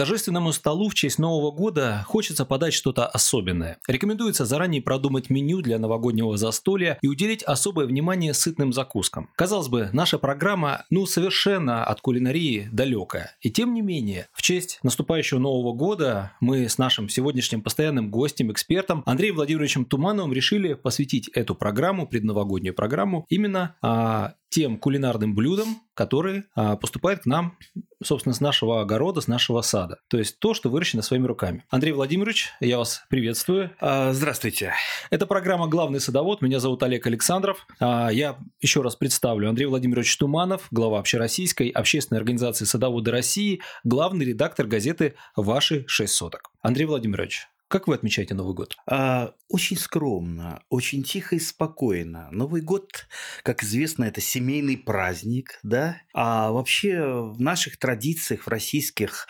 торжественному столу в честь Нового года хочется подать что-то особенное. Рекомендуется заранее продумать меню для новогоднего застолья и уделить особое внимание сытным закускам. Казалось бы, наша программа, ну, совершенно от кулинарии далекая. И тем не менее, в честь наступающего Нового года мы с нашим сегодняшним постоянным гостем, экспертом Андреем Владимировичем Тумановым решили посвятить эту программу, предновогоднюю программу, именно а, тем кулинарным блюдам, которые а, поступают к нам, собственно, с нашего огорода, с нашего сада. То есть то, что выращено своими руками. Андрей Владимирович, я вас приветствую. А, здравствуйте. Это программа «Главный садовод». Меня зовут Олег Александров. А, я еще раз представлю. Андрей Владимирович Туманов, глава общероссийской общественной организации «Садоводы России», главный редактор газеты «Ваши шесть соток». Андрей Владимирович, как вы отмечаете Новый год? А, очень скромно, очень тихо и спокойно. Новый год, как известно, это семейный праздник, да? А вообще в наших традициях, в российских,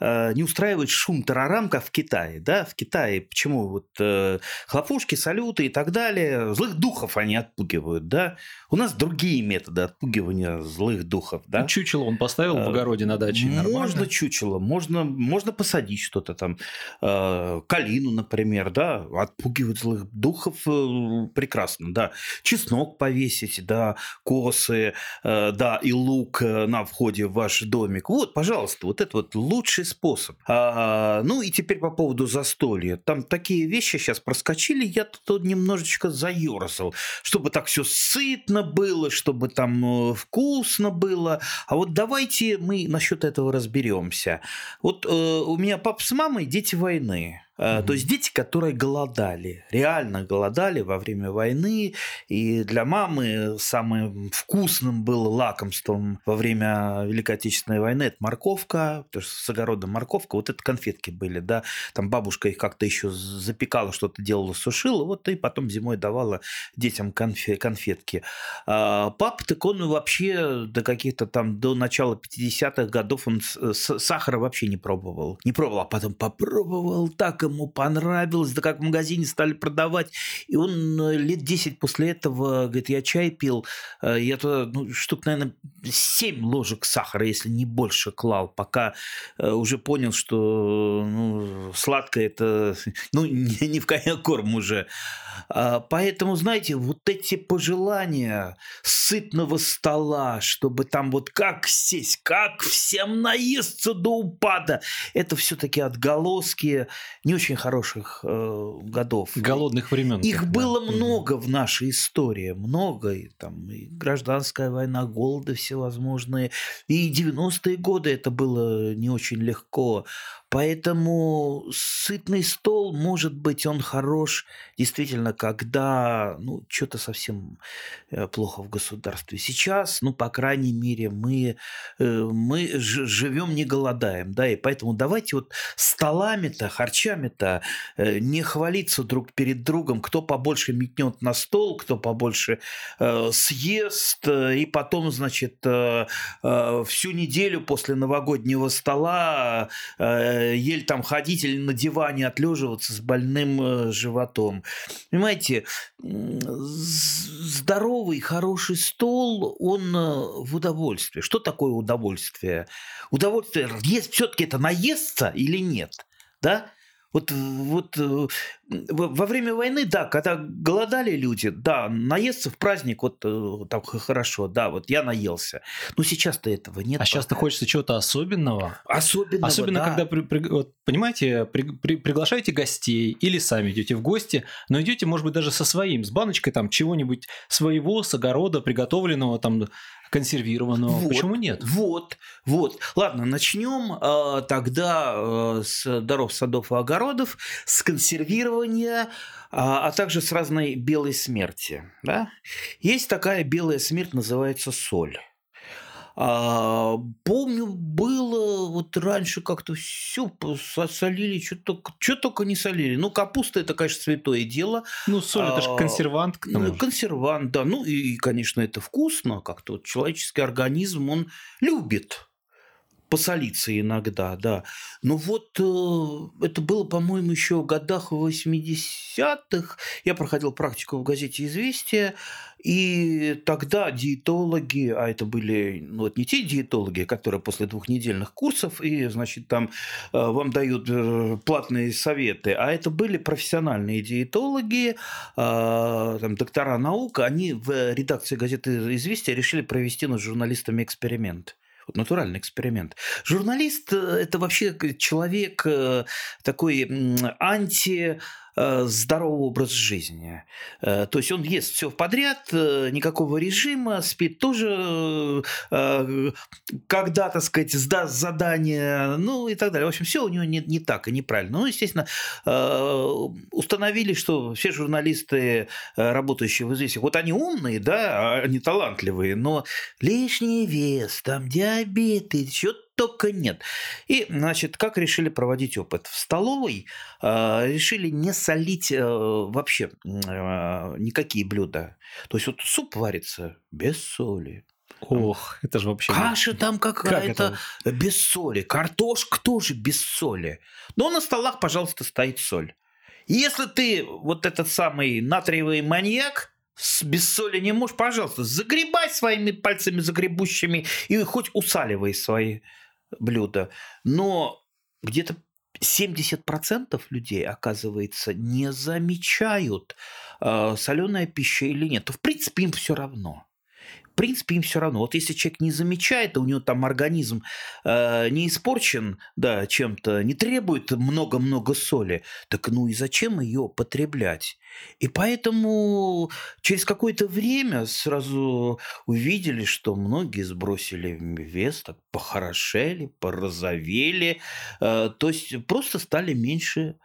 э, не устраивает шум тарарам, как в Китае, да? В Китае почему вот э, хлопушки, салюты и так далее, злых духов они отпугивают, да? У нас другие методы отпугивания злых духов, да? Ну, чучело он поставил в э, огороде на даче, Можно нормально? чучело, можно, можно посадить что-то там, э, калину, например, да, отпугивать злых духов э, прекрасно, да. Чеснок повесить, да, косы, э, да, и лук э, на входе в ваш домик. Вот, пожалуйста, вот это вот лучший способ. А, ну и теперь по поводу застолья. Там такие вещи сейчас проскочили, я тут немножечко заерзал, чтобы так все сытно было, чтобы там вкусно было. А вот давайте мы насчет этого разберемся. Вот э, у меня папа с мамой дети войны. Mm-hmm. То есть дети, которые голодали, реально голодали во время войны, и для мамы самым вкусным было лакомством во время Великой Отечественной войны это морковка, потому что с огорода морковка, вот это конфетки были, да, там бабушка их как-то еще запекала, что-то делала, сушила, вот и потом зимой давала детям конфетки. А папа, так он вообще до каких-то там, до начала 50-х годов он сахара вообще не пробовал. Не пробовал, а потом попробовал так ему понравилось, да как в магазине стали продавать. И он э, лет 10 после этого, говорит, я чай пил, э, я туда, ну, штук, наверное, 7 ложек сахара, если не больше, клал, пока э, уже понял, что ну, сладкое это, ну, не в коня корм уже. А, поэтому, знаете, вот эти пожелания сытного стола, чтобы там вот как сесть, как всем наесться до упада, это все-таки отголоски не очень хороших э, годов. Голодных времен. Их так, было да. много в нашей истории, много. И, там, и гражданская война, голоды всевозможные. И 90-е годы это было не очень легко. Поэтому сытный стол, может быть, он хорош действительно, когда ну, что-то совсем э, плохо в государстве. Сейчас, ну, по крайней мере, мы, э, мы живем, не голодаем, да, и поэтому давайте вот столами-то, харчами-то э, не хвалиться друг перед другом, кто побольше метнет на стол, кто побольше съест, и потом, значит, всю неделю после новогоднего стола еле там ходить или на диване отлеживаться с больным э, животом. Понимаете, здоровый, хороший стол, он э, в удовольствии. Что такое удовольствие? Удовольствие, есть все-таки это наесться или нет? Да? Вот, вот э, во время войны, да, когда голодали люди, да, наесться в праздник, вот э, так хорошо, да, вот я наелся. Но сейчас-то этого нет. А сейчас-то хочется чего-то особенного. Особенного, Особенно, да. когда, при, при, вот, понимаете, при, при, приглашаете гостей или сами идете в гости, но идете, может быть, даже со своим, с баночкой там чего-нибудь своего, с огорода, приготовленного там консервированного. Вот, Почему нет? Вот, вот. Ладно, начнем э, тогда э, с даров садов и огородов, с консервирования, а, а также с разной белой смерти. Да? Есть такая белая смерть, называется соль. А, помню, было вот раньше как-то все солили, что только, что только не солили. Ну, капуста это, конечно, святое дело. Ну, соль это же а, консервант. К тому консервант, да. Ну, и, конечно, это вкусно. Как-то вот человеческий организм, он любит посолиться иногда, да. Но вот э, это было, по-моему, еще в годах 80-х. Я проходил практику в газете «Известия», и тогда диетологи, а это были ну, вот не те диетологи, которые после двухнедельных курсов и, значит, там э, вам дают э, платные советы, а это были профессиональные диетологи, э, там, доктора наук, они в редакции газеты «Известия» решили провести над журналистами эксперимент вот натуральный эксперимент. Журналист – это вообще человек такой анти Э, здоровый образ жизни. Э, то есть он ест все подряд, э, никакого режима, спит тоже, когда, так сказать, сдаст задание, ну и так далее. В общем, все у него не, не так и неправильно. Ну, естественно, установили, что все журналисты, работающие в известиях, вот они умные, да, они талантливые, но лишний вес, там диабет, и что-то только нет. И, значит, как решили проводить опыт? В столовой э, решили не солить э, вообще э, никакие блюда. То есть вот суп варится без соли. Ох, это же вообще... Каша там какая-то как без соли. Картошка тоже без соли. Но на столах, пожалуйста, стоит соль. Если ты вот этот самый натриевый маньяк, без соли не можешь, пожалуйста, загребай своими пальцами загребущими и хоть усаливай свои блюдо. Но где-то 70% людей, оказывается, не замечают, э, соленая пища или нет. В принципе, им все равно принципе, им все равно. Вот если человек не замечает, а у него там организм э, не испорчен да, чем-то, не требует много-много соли, так ну и зачем ее потреблять? И поэтому через какое-то время сразу увидели, что многие сбросили вес, так похорошели, порозовели, э, то есть просто стали меньше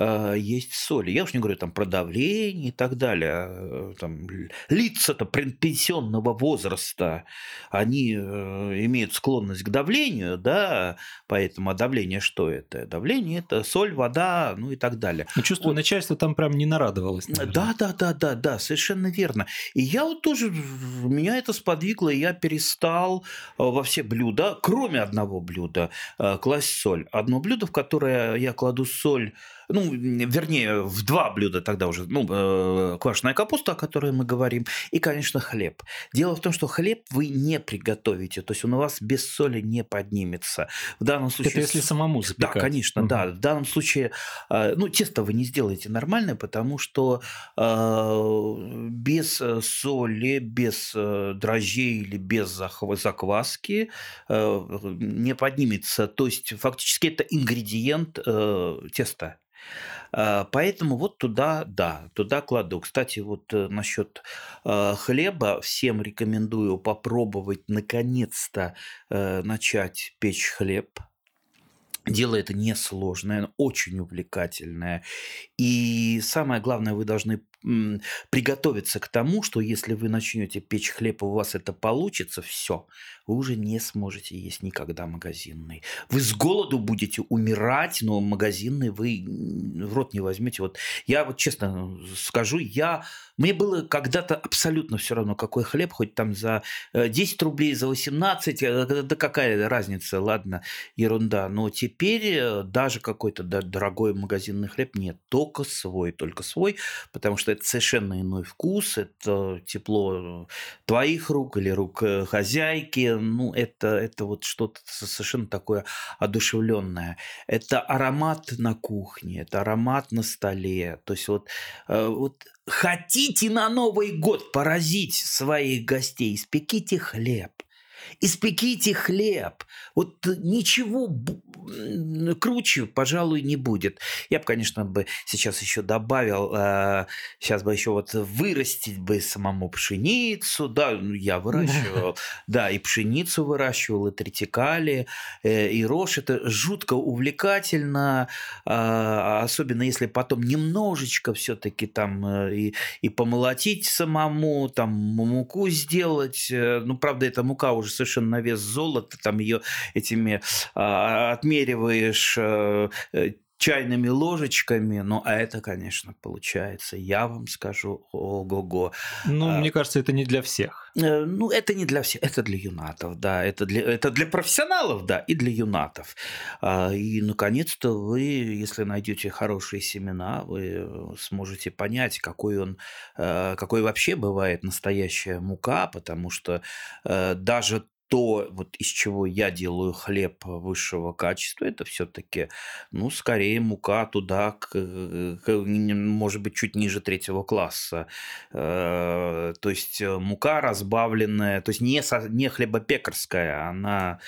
э, есть соли. Я уж не говорю там про давление и так далее. А, там, лица-то пенсионного возраста, они э, имеют склонность к давлению, да, поэтому а давление что это? Давление – это соль, вода, ну и так далее. Ну, чувствую, вот. начальство там прям не нарадовалось. Наверное. Да, да, да, да, да, совершенно верно. И я вот тоже, меня это сподвигло, и я перестал э, во все блюда, кроме одного блюда, э, класть соль. Одно блюдо, в которое я кладу соль ну, вернее, в два блюда тогда уже, ну, э, квашеная капуста, о которой мы говорим, и, конечно, хлеб. Дело в том, что хлеб вы не приготовите, то есть он у вас без соли не поднимется. В данном случае... Это если самому запекать. Да, конечно, угу. да. В данном случае, э, ну, тесто вы не сделаете нормальное, потому что э, без соли, без дрожжей или без закваски не поднимется. То есть фактически это ингредиент теста. А, поэтому вот туда, да, туда кладу. Кстати, вот э, насчет а, хлеба всем рекомендую попробовать наконец-то э, начать печь хлеб. Дело это несложное, очень увлекательное. И самое главное, вы должны приготовиться к тому, что если вы начнете печь хлеб, у вас это получится, все, вы уже не сможете есть никогда магазинный. Вы с голоду будете умирать, но магазинный вы в рот не возьмете. Вот я вот честно скажу, я мне было когда-то абсолютно все равно, какой хлеб, хоть там за 10 э, рублей, за 18, э, да какая разница, ладно, ерунда. Но теперь э, даже какой-то дорогой магазинный хлеб нет, только свой, только свой, потому что это совершенно иной вкус, это тепло твоих рук или рук хозяйки, ну, это, это вот что-то совершенно такое одушевленное. Это аромат на кухне, это аромат на столе. То есть вот, вот Хотите на Новый год поразить своих гостей, испеките хлеб. Испеките хлеб. Вот ничего круче, пожалуй, не будет. Я бы, конечно, бы сейчас еще добавил, э, сейчас бы еще вот вырастить бы самому пшеницу, да, ну, я выращивал, да, и пшеницу выращивал, и тритикали, э, и рожь. Это жутко увлекательно, э, особенно если потом немножечко все-таки там э, и, и помолотить самому, там муку сделать. Э, ну, правда, эта мука уже совершенно на вес золота, там ее этими а, отмериваешь э, э, чайными ложечками, ну, а это, конечно, получается, я вам скажу, ого-го. Ну, А, мне кажется, это не для всех. Э, Ну, это не для всех, это для юнатов, да, это для, это для профессионалов, да, и для юнатов. А, И, наконец-то, вы, если найдете хорошие семена, вы сможете понять, какой он, э, какой вообще бывает настоящая мука, потому что э, даже то, вот из чего я делаю хлеб высшего качества, это все-таки, ну, скорее мука туда, к, э, к, может быть, чуть ниже третьего класса. Э, То есть э, мука разбавленная, то есть не, со- не хлебопекарская, она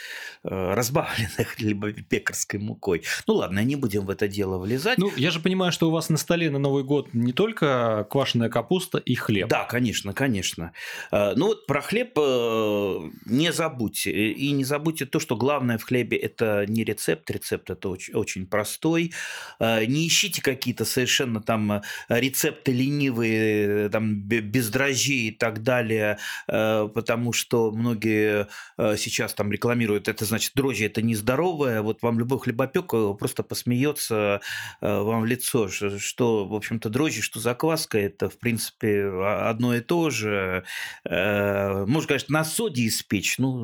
э, разбавленная хлебопекарской мукой. Ну ладно, не будем в это дело влезать. Ну, я же понимаю, что у вас на столе на Новый год не только квашеная капуста и хлеб. Да, конечно, конечно. Э, Ну вот про хлеб э, не забудьте. И и не забудьте то, что главное в хлебе это не рецепт, рецепт это очень, очень простой. Э, Не ищите какие-то совершенно там э, рецепты ленивые, э, там бе- без дрожжей и так далее, э, потому что многие э, сейчас там рекламируют, это значит дрожжи это нездоровое. Вот вам любой хлебопек э, просто посмеется э, вам в лицо, что, в общем-то, дрожжи, что закваска, это, в принципе, а- одно и то же. Э, Можно, конечно, на соде испечь, ну,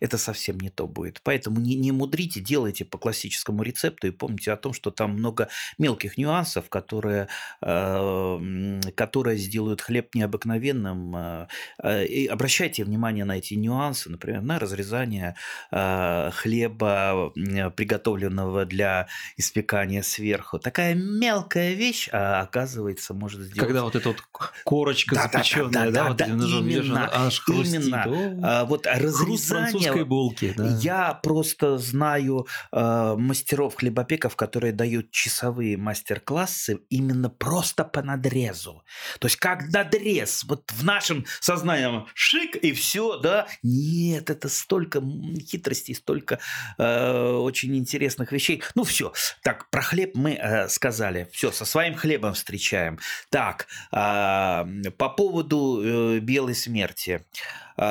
это совсем не то будет. Поэтому не, не мудрите, делайте по классическому рецепту и помните о том, что там много мелких нюансов, которые, э, которые сделают хлеб необыкновенным. э, э, И обращайте внимание на эти нюансы, например, на разрезание хлеба, приготовленного для испекания сверху. Такая мелкая вещь, а оказывается, может сделать... Когда вот эта вот корочка Да-да-да, запеченная, да, вот да-да, этим ножом ешь, именно, она аж хрустит. именно. О, А, вот Хруст французской разрезание... булки, да. Я просто знаю э, мастеров хлебопеков, которые дают часовые мастер-классы именно просто по надрезу. То есть как надрез, вот в нашем сознании шик и все, да? Нет, это столько хитростей, столько э, очень интересных вещей. Ну все, так про хлеб мы э, сказали. Все, со своим хлебом встречаем. Так, а, по поводу э, белой смерти.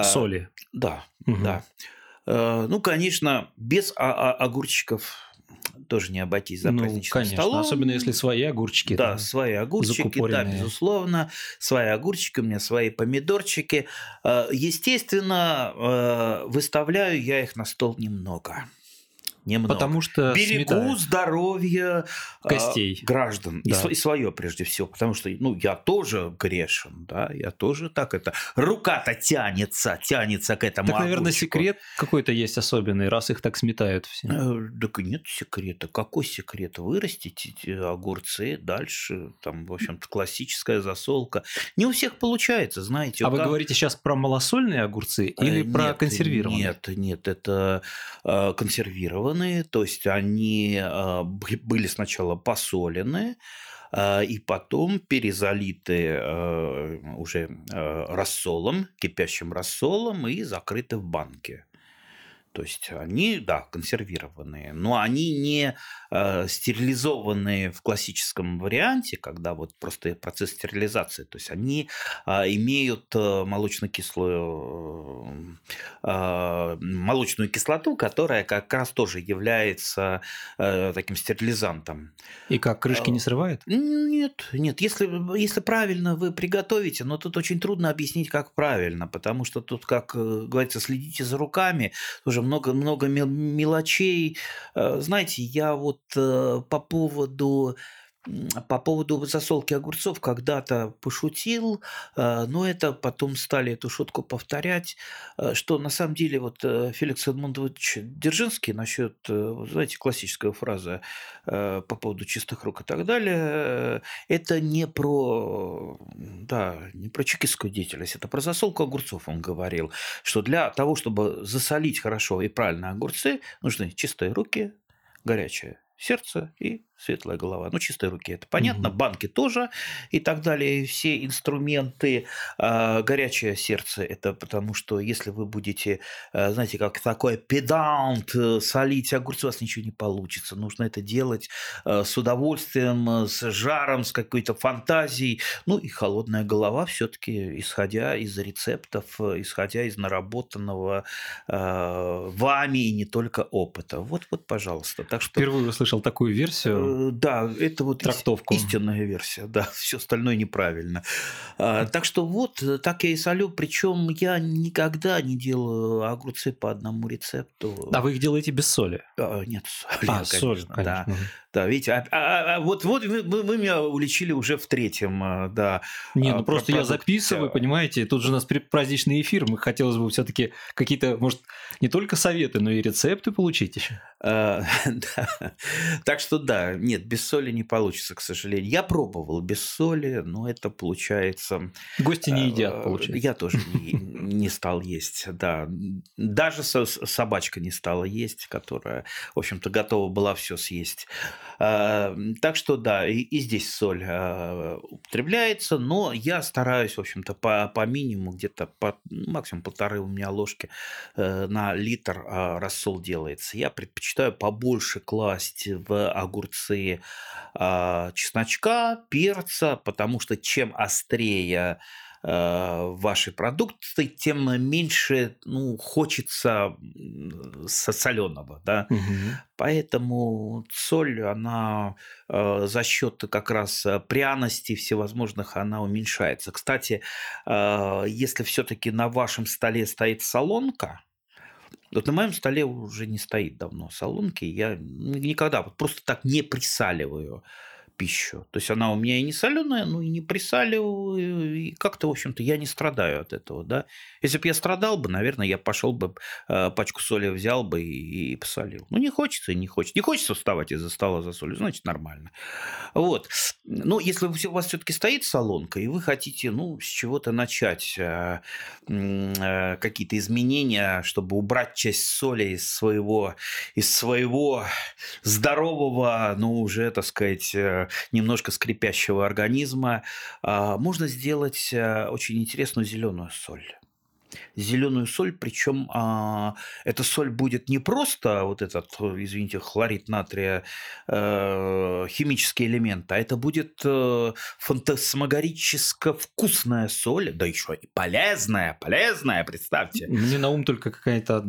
Соли. Да, Мгм. да. Э, Ну, конечно, без а- а- огурчиков тоже не обойтись за Ну, праздничным конечно, столом. особенно если свои огурчики. Да, свои огурчики, да, безусловно. Свои огурчики, у меня свои помидорчики. Э, Естественно, э, выставляю я их на стол немного. Немного. Потому что Берегу сметает. здоровье э, Костей. граждан. И, Да. св- и свое прежде всего. Потому что ну, я тоже грешен. Да? Я тоже так это... Рука-то тянется, тянется к этому Так, наверное, огурчику. секрет какой-то есть особенный, раз их так сметают все. Э, Так и нет секрета. Какой секрет? Вырастите эти огурцы, дальше, там, в общем-то, классическая засолка. Не у всех получается, знаете. А вы там- говорите сейчас про малосольные огурцы Э, или про нет, консервированные? Нет, нет, это э, консервированные, то есть они бы- были сначала посолены, э, и потом перезалиты э, уже рассолом, кипящим рассолом и закрыты в банке. То есть они, да, консервированные, но они не э, стерилизованные в классическом варианте, когда вот просто процесс стерилизации. То есть они э, имеют э, молочно-кислую э, э, молочную кислоту, которая как раз тоже является э, таким стерилизантом. И как, крышки не А, срывает? Нет, нет, если, если правильно вы приготовите, но тут очень трудно объяснить, как правильно, потому что тут, как э, говорится, следите за руками, тоже много-много мелочей. Э, Знаете, я вот э, по поводу по поводу засолки огурцов когда-то пошутил, э, но это потом стали эту шутку повторять, э, что на самом деле вот э, Феликс Эдмундович Дзержинский насчет, знаете, классическая фраза по поводу чистых рук и так далее, это не про, да, не про чекистскую деятельность, это про засолку огурцов он говорил, что для того, чтобы засолить хорошо и правильно огурцы, нужны чистые руки, горячее сердце и светлая голова. Ну, чистые руки, это понятно. Угу. Банки тоже и так далее. Все инструменты. А, горячее сердце – это потому, что если вы будете, а, знаете, как такой педант э, солить огурцы, у вас ничего не получится. Нужно это делать а, с удовольствием, с жаром, с какой-то фантазией. Ну, и холодная голова все-таки, исходя из рецептов, исходя из наработанного вами и не только опыта. Вот, вот, пожалуйста. Так что... Впервые услышал такую версию Э, да, это вот трактовку. истинная версия, да, все остальное неправильно. А, так что вот, так я и солю, причем я никогда не делаю огурцы по одному рецепту. А вы их делаете без соли? А, нет, соль. А, соль, конечно. Да. Да, видите, а, а, а, вот, вот вы, вы меня уличили уже в третьем, а, да. Не, ну просто продукт. я записываю, понимаете, тут же у нас праздничный эфир, мы хотелось бы все-таки какие-то, может, не только советы, но и рецепты получить еще. А, да. Так что да, нет, без соли не получится, к сожалению. Я пробовал без соли, но это получается... Гости не едят, а, получается. Я тоже не, не стал есть, да. Даже собачка не стала есть, которая, в общем-то, готова была все съесть. А, так что да, и, и здесь соль употребляется, но я стараюсь, в общем-то, по, по минимуму, где-то по максимум полторы у меня ложки э, на литр рассол делается. Я предпочитаю побольше класть в огурцы чесночка, перца, потому что чем острее ваши продукты, тем меньше ну, хочется соленого. Да? Угу. Поэтому соль, она э, за счет как раз пряностей всевозможных, она уменьшается. Кстати, э, если все-таки на вашем столе стоит солонка, вот на моем столе уже не стоит давно солонки. Я никогда вот просто так не присаливаю пищу. То есть она у меня и не соленая, ну и не присаливаю, и как-то, в общем-то, я не страдаю от этого, да. Если бы я страдал бы, наверное, я пошел бы, э, пачку соли взял бы и, и посолил. Ну, не хочется и не хочется. Не хочется вставать из-за стола за солью, значит, нормально. Вот. Но если у вас все-таки стоит солонка, и вы хотите, ну, с чего-то начать э, э, какие-то изменения, чтобы убрать часть соли из своего, из своего здорового, ну, уже, так сказать, немножко скрипящего организма, а, можно сделать э, очень интересную зеленую соль зеленую соль, причем а, эта соль будет не просто вот этот, извините, хлорид натрия, э, химический элемент, а это будет э, фантасмагорически вкусная соль, да еще и полезная, полезная, представьте. Мне на ум только какая-то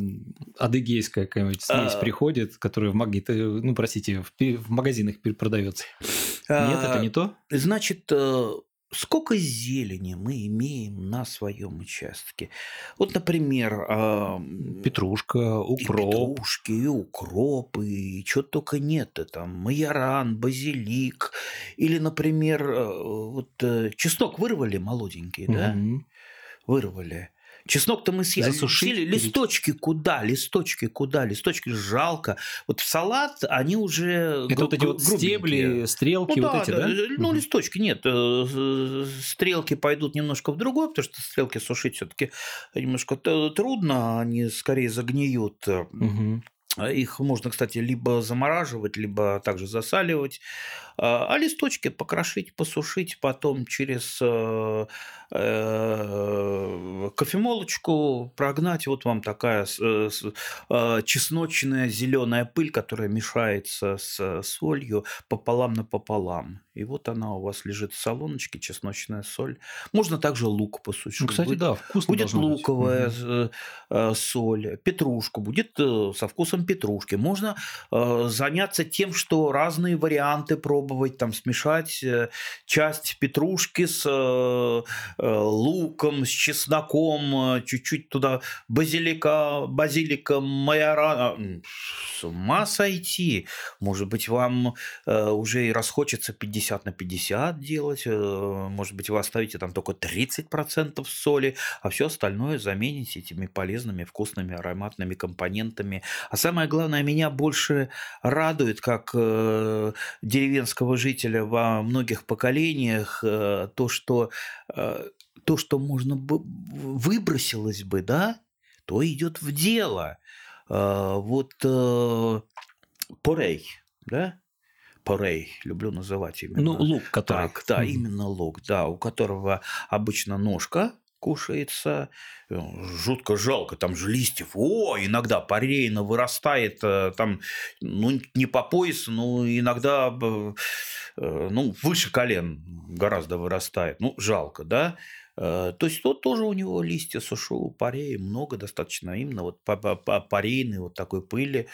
адыгейская какая-нибудь смесь а... приходит, которая в магните, ну, простите, в, в магазинах продается. Нет, это не то? Значит, э, сколько зелени мы имеем на своем участке. Вот, например, петрушка, укроп. И петрушки, и укроп, и чего только нет. Там майоран, базилик. Или, например, э, вот э, чеснок вырвали молоденький, да? Вырвали. Чеснок-то мы съели. Засушить? Съели. Листочки куда? Листочки куда? Листочки жалко. Вот в салат они уже Это вот эти вот стебли, стрелки, ну, вот да, эти, да? да? Ну, листочки нет. Э, стрелки пойдут немножко в другое, потому что стрелки сушить все таки немножко трудно, они скорее загниют. Угу. Их можно, кстати, либо замораживать, либо также засаливать. А, а листочки покрошить, посушить, потом через э, э, кофемолочку прогнать. Вот вам такая э, чесночная зеленая пыль, которая мешается с солью пополам на пополам. И вот она у вас лежит в салоночке, чесночная соль. Можно также лук посушить. Ну, кстати, будет, да, вкусно Будет луковая быть. соль, петрушку, будет со вкусом петрушки. Можно заняться тем, что разные варианты пробовать там смешать э, часть петрушки с э, э, луком, с чесноком, чуть-чуть туда базилика, базилика, майора. С ума сойти. Может быть, вам уже и расхочется 50 на 50 делать. Может быть, вы оставите там только 30% соли, а все остальное замените этими полезными, вкусными, ароматными компонентами. А самое главное, меня больше радует, как деревенская русского жителя во многих поколениях, э, то, что, э, то, что можно бы выбросилось бы, да, то идет в дело. Э, вот порей, да, порей, люблю называть именно. Ну, лук, который. Так, да, именно лук, да, у которого обычно ножка кушается. Э, жутко жалко, там же листьев. О, иногда парейно вырастает, э, там, ну, не по поясу, но иногда, ну, выше колен гораздо вырастает. Ну, жалко, да. Э, то есть тут тоже у него листья сушу, парей много достаточно, именно вот парейной вот такой пыли.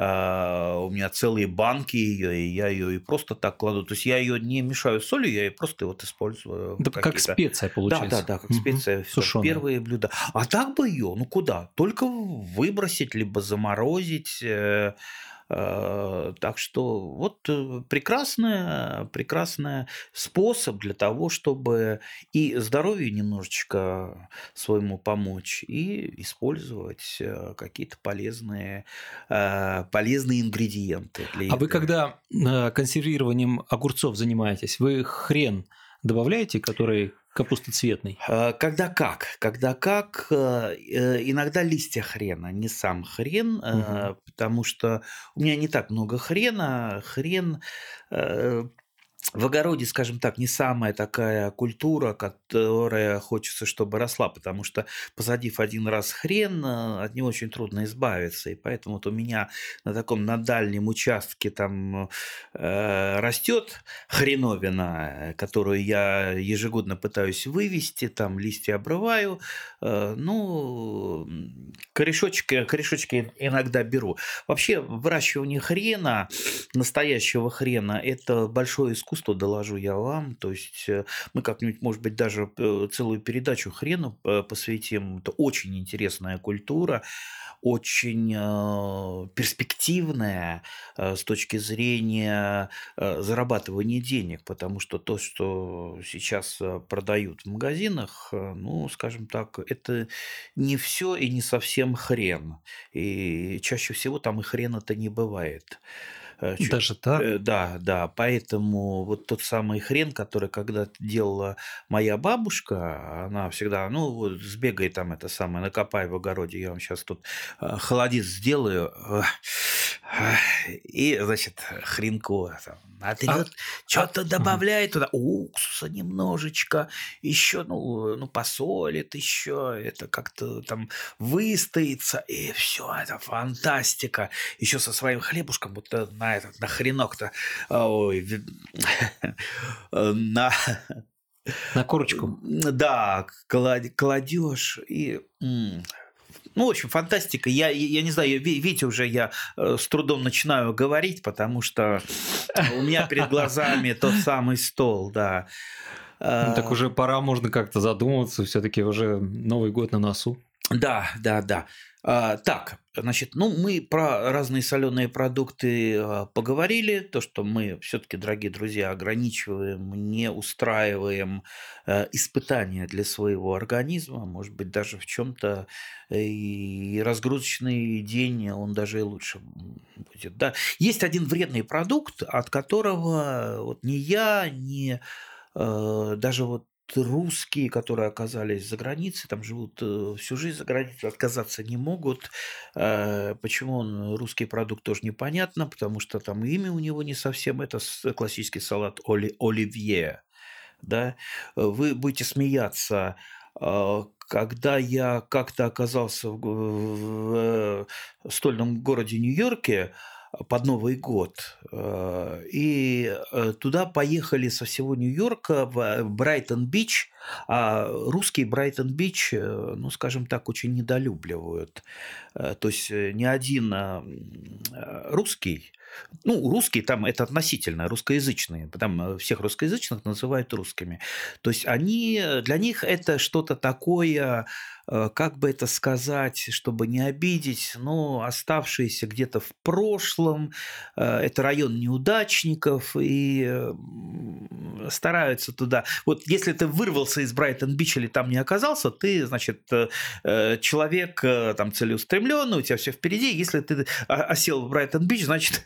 А, у меня целые банки ее, и я ее и просто так кладу. То есть я ее не мешаю с солью, я ее просто вот использую. Да как специя получается. Да, да, да, как специя. Угу. Первые блюда. А так бы ее, ну куда? Только выбросить, либо заморозить Э, так что вот э, прекрасный, прекрасный способ для того, чтобы и здоровью немножечко своему помочь, и использовать э, какие-то полезные, полезные ингредиенты. Для а вы когда консервированием огурцов занимаетесь, вы хрен добавляете, который капустоцветный? А, когда как. Когда как. Э, э, иногда листья хрена, не сам хрен, угу. потому что у меня не так много хрена. Хрен в огороде, скажем так, не самая такая культура, которая хочется, чтобы росла, потому что посадив один раз хрен, э, от него очень трудно избавиться. И поэтому вот у меня на таком на дальнем участке там э, растет хреновина, которую я ежегодно пытаюсь вывести, там листья обрываю, э, ну, корешочки, корешочки иногда беру. Вообще выращивание хрена, настоящего хрена, это большое искусство искусство, доложу я вам. То есть э, мы как-нибудь, может быть, даже э, целую передачу хрену э, посвятим. Это очень интересная культура, очень перспективная с точки зрения зарабатывания денег, потому что то, что сейчас продают в магазинах, ну, скажем так, это не все и не совсем хрен. И чаще всего там и хрена-то не бывает. Э, Даже так? Э, да, да. Поэтому вот тот самый хрен, который когда-то делала моя бабушка, она всегда, ну, вот сбегай там это самое, накопай в огороде, я вам сейчас тут э, холодец сделаю. И, значит, хренку там, натрет, а, что-то а, добавляет туда, уксуса немножечко, еще, ну, ну, посолит еще, это как-то там выстоится, и все, это фантастика. Еще со своим хлебушком, вот на этот, на хренок-то, ой, на... На корочку. Да, кладешь и ну, в общем, фантастика. Я, я не знаю, видите, уже я э, с трудом начинаю говорить, потому что у меня перед глазами тот самый стол, да. Ну, так уже пора, можно как-то задумываться, все-таки уже Новый год на носу. Да, да, да. А, так, значит, ну мы про разные соленые продукты а, поговорили, то, что мы все-таки, дорогие друзья, ограничиваем, не устраиваем а, испытания для своего организма, может быть, даже в чем-то и разгрузочный день, он даже и лучше будет. Да. Есть один вредный продукт, от которого вот ни я, ни даже вот русские, которые оказались за границей, там живут э, всю жизнь за границей, отказаться не могут. Э, почему он русский продукт тоже непонятно, потому что там имя у него не совсем это классический салат оли, оливье. Да? Вы будете смеяться, э, когда я как-то оказался в, в, в стольном городе Нью-Йорке, под Новый год. Э, и э, туда поехали со всего Нью-Йорка в Брайтон-Бич, а русский Брайтон-Бич, э, ну, скажем так, очень недолюбливают. То есть ни один русский ну, русские там это относительно, русскоязычные, там всех русскоязычных называют русскими. То есть они, для них это что-то такое, Э, как бы это сказать, чтобы не обидеть, но оставшиеся где-то в прошлом. Э, это район неудачников, и стараются туда. Вот если ты вырвался Йоркаса из Брайтон-Бич или там не оказался, ты, значит, человек там целеустремленный, у тебя все впереди. Если ты осел в Брайтон-Бич, значит,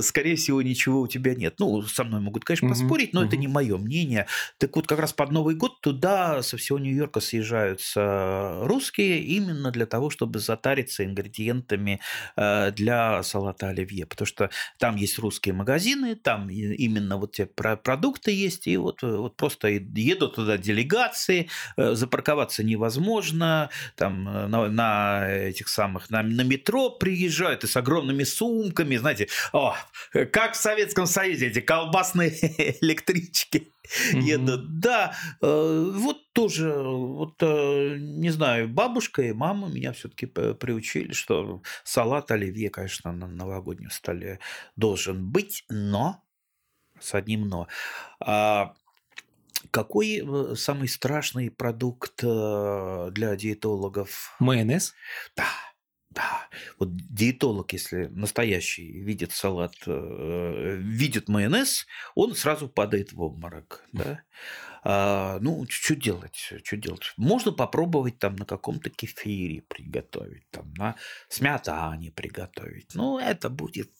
скорее всего, ничего у тебя нет. Ну, со мной могут, конечно, поспорить, но это не мое мнение. Так вот, как раз под Новый год туда со всего Нью-Йорка съезжаются русские именно для того, чтобы затариться ингредиентами для салата оливье. Потому что там есть русские магазины, там именно вот те продукты есть, и вот, вот просто едут туда делегации, э, запарковаться невозможно, там э, на, на этих самых, на, на метро приезжают и с огромными сумками, знаете, о, как в Советском Союзе, эти колбасные электрички едут. Да, э, вот тоже, вот не знаю, бабушка и мама меня все-таки приучили, что салат оливье, конечно, на новогоднем столе должен быть, но с одним но. А какой э, самый страшный продукт э, для диетологов? Майонез? Да. Да, вот диетолог, если настоящий видит салат, э, видит майонез, он сразу падает в обморок. Да? А, ну, что делать? Что делать? Можно попробовать там на каком-то кефире приготовить, там на сметане приготовить. Ну, это будет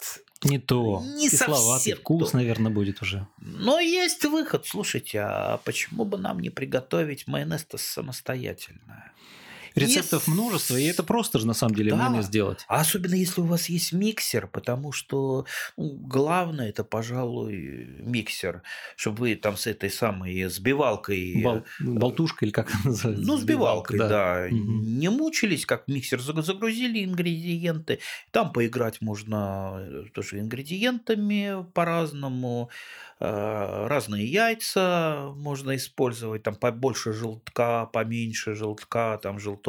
не то. Не Кисловатый вкус, то. наверное, будет уже. Но есть выход. Слушайте, а почему бы нам не приготовить майонез-то самостоятельно? Рецептов yes. множество, и это просто же на самом деле да. майонез сделать. А особенно если у вас есть миксер, потому что ну, главное это, пожалуй, миксер, чтобы вы там с этой самой сбивалкой... Бол, болтушкой или как это называется? Ну, сбивалкой, да. да. Угу. Не мучились, как миксер, загрузили ингредиенты. Там поиграть можно э, тоже ингредиентами по-разному. Э, разные яйца можно использовать, там побольше желтка, поменьше желтка, там желток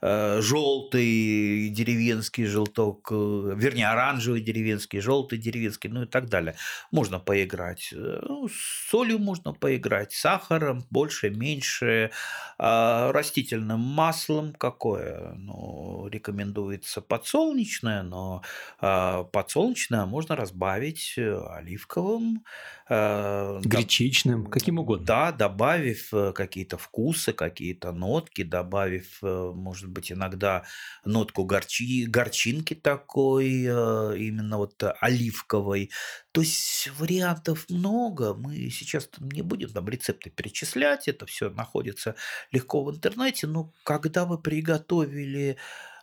э, желтый деревенский желток, э, вернее оранжевый деревенский, желтый деревенский, ну и так далее. Можно поиграть. Ну, с солью можно поиграть, сахаром больше, меньше, а растительным маслом какое? Ну, рекомендуется подсолнечное, но а, подсолнечное можно разбавить оливковым, Э, Гречичным, каким угодно. Да, добавив э, какие-то вкусы, какие-то нотки, добавив, э, может быть, иногда нотку горчи, горчинки такой, именно вот оливковой. То есть вариантов много. Мы сейчас не будем там рецепты перечислять, это все находится легко в интернете. Но когда вы приготовили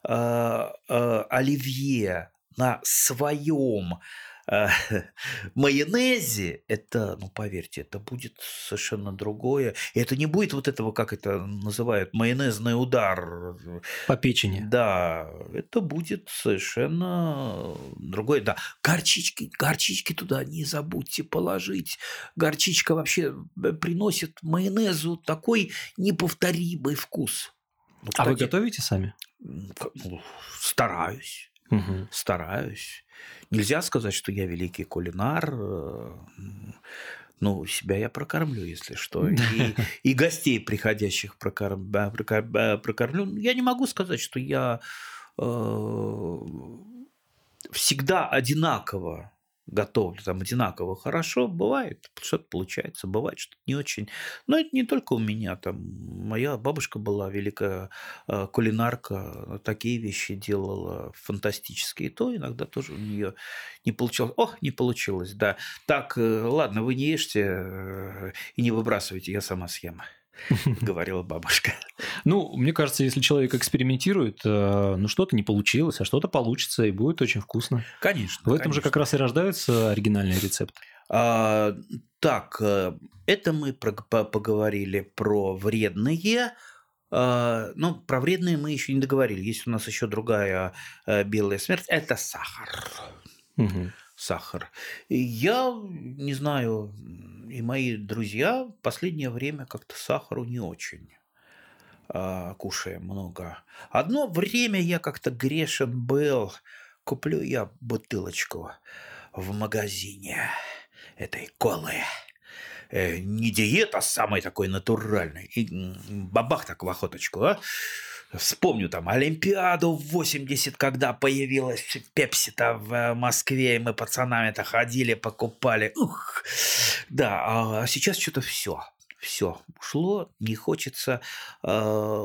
э, э, оливье на своем э, майонезе, это, ну поверьте, это будет совершенно другое. И это не будет вот этого, как это называют, майонезный удар. По печени. Да, это будет совершенно другое. Да, горчички, горчички туда не забудьте положить. Горчичка вообще э, приносит майонезу такой неповторимый вкус. Ну, кстати, а вы готовите сами? Ну, стараюсь. Угу. Стараюсь. Нельзя сказать, что я великий кулинар. Э, ну, себя я прокормлю, если что. И, и гостей, приходящих, прокорм, прокормлю. Я не могу сказать, что я э, всегда одинаково готовлю там одинаково хорошо, бывает, что-то получается, бывает что-то не очень. Но это не только у меня, там моя бабушка была великая э, кулинарка, такие вещи делала фантастические, то иногда тоже у нее не получалось. Ох, не получилось, да. Так, э, ладно, вы не ешьте э, и не выбрасывайте, я сама съем. говорила бабушка. Ну, мне кажется, если человек экспериментирует, э, ну что-то не получилось, а что-то получится и будет очень вкусно. Конечно. В этом конечно. же как раз и рождаются оригинальные рецепты. А, так, э, это мы про, поговорили про вредные. А, ну, про вредные мы еще не договорили. Есть у нас еще другая белая смерть. Это сахар. Угу. Сахар. И я не знаю, и мои друзья в последнее время как-то сахару не очень а, кушаем много. Одно время я как-то грешен был. Куплю я бутылочку в магазине этой колы. Э, не диета, а самой такой натуральной. И бабах так в охоточку, а? Вспомню там Олимпиаду в 80, когда появилась Пепси-то в э, Москве, и мы пацанами-то ходили, покупали. Ух, да, а сейчас что-то все. все ушло, не хочется. Э,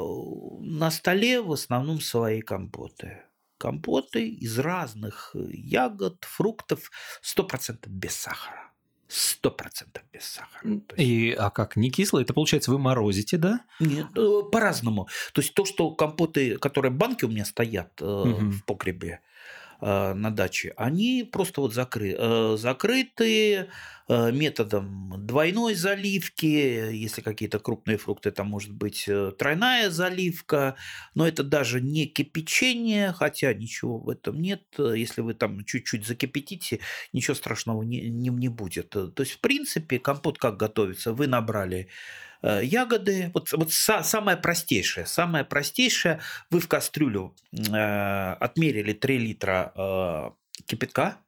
на столе в основном свои компоты. Компоты из разных ягод, фруктов, 100% без сахара сто процентов без сахара. И, а как, не кисло? Это получается вы морозите, да? Нет, э, по-разному. То есть то, что компоты, которые банки у меня стоят угу. в погребе, Э, на даче, они просто вот закры, э, закрыты э, методом двойной заливки, если какие-то крупные фрукты, там может быть тройная заливка, но это даже не кипячение, хотя ничего в этом нет, если вы там чуть-чуть закипятите, ничего страшного не, не, не будет. То есть, в принципе, компот как готовится? Вы набрали Э, ягоды. Вот, вот самое простейшее. Самое простейшее. Вы в кастрюлю э, отмерили 3 литра э, кипятка,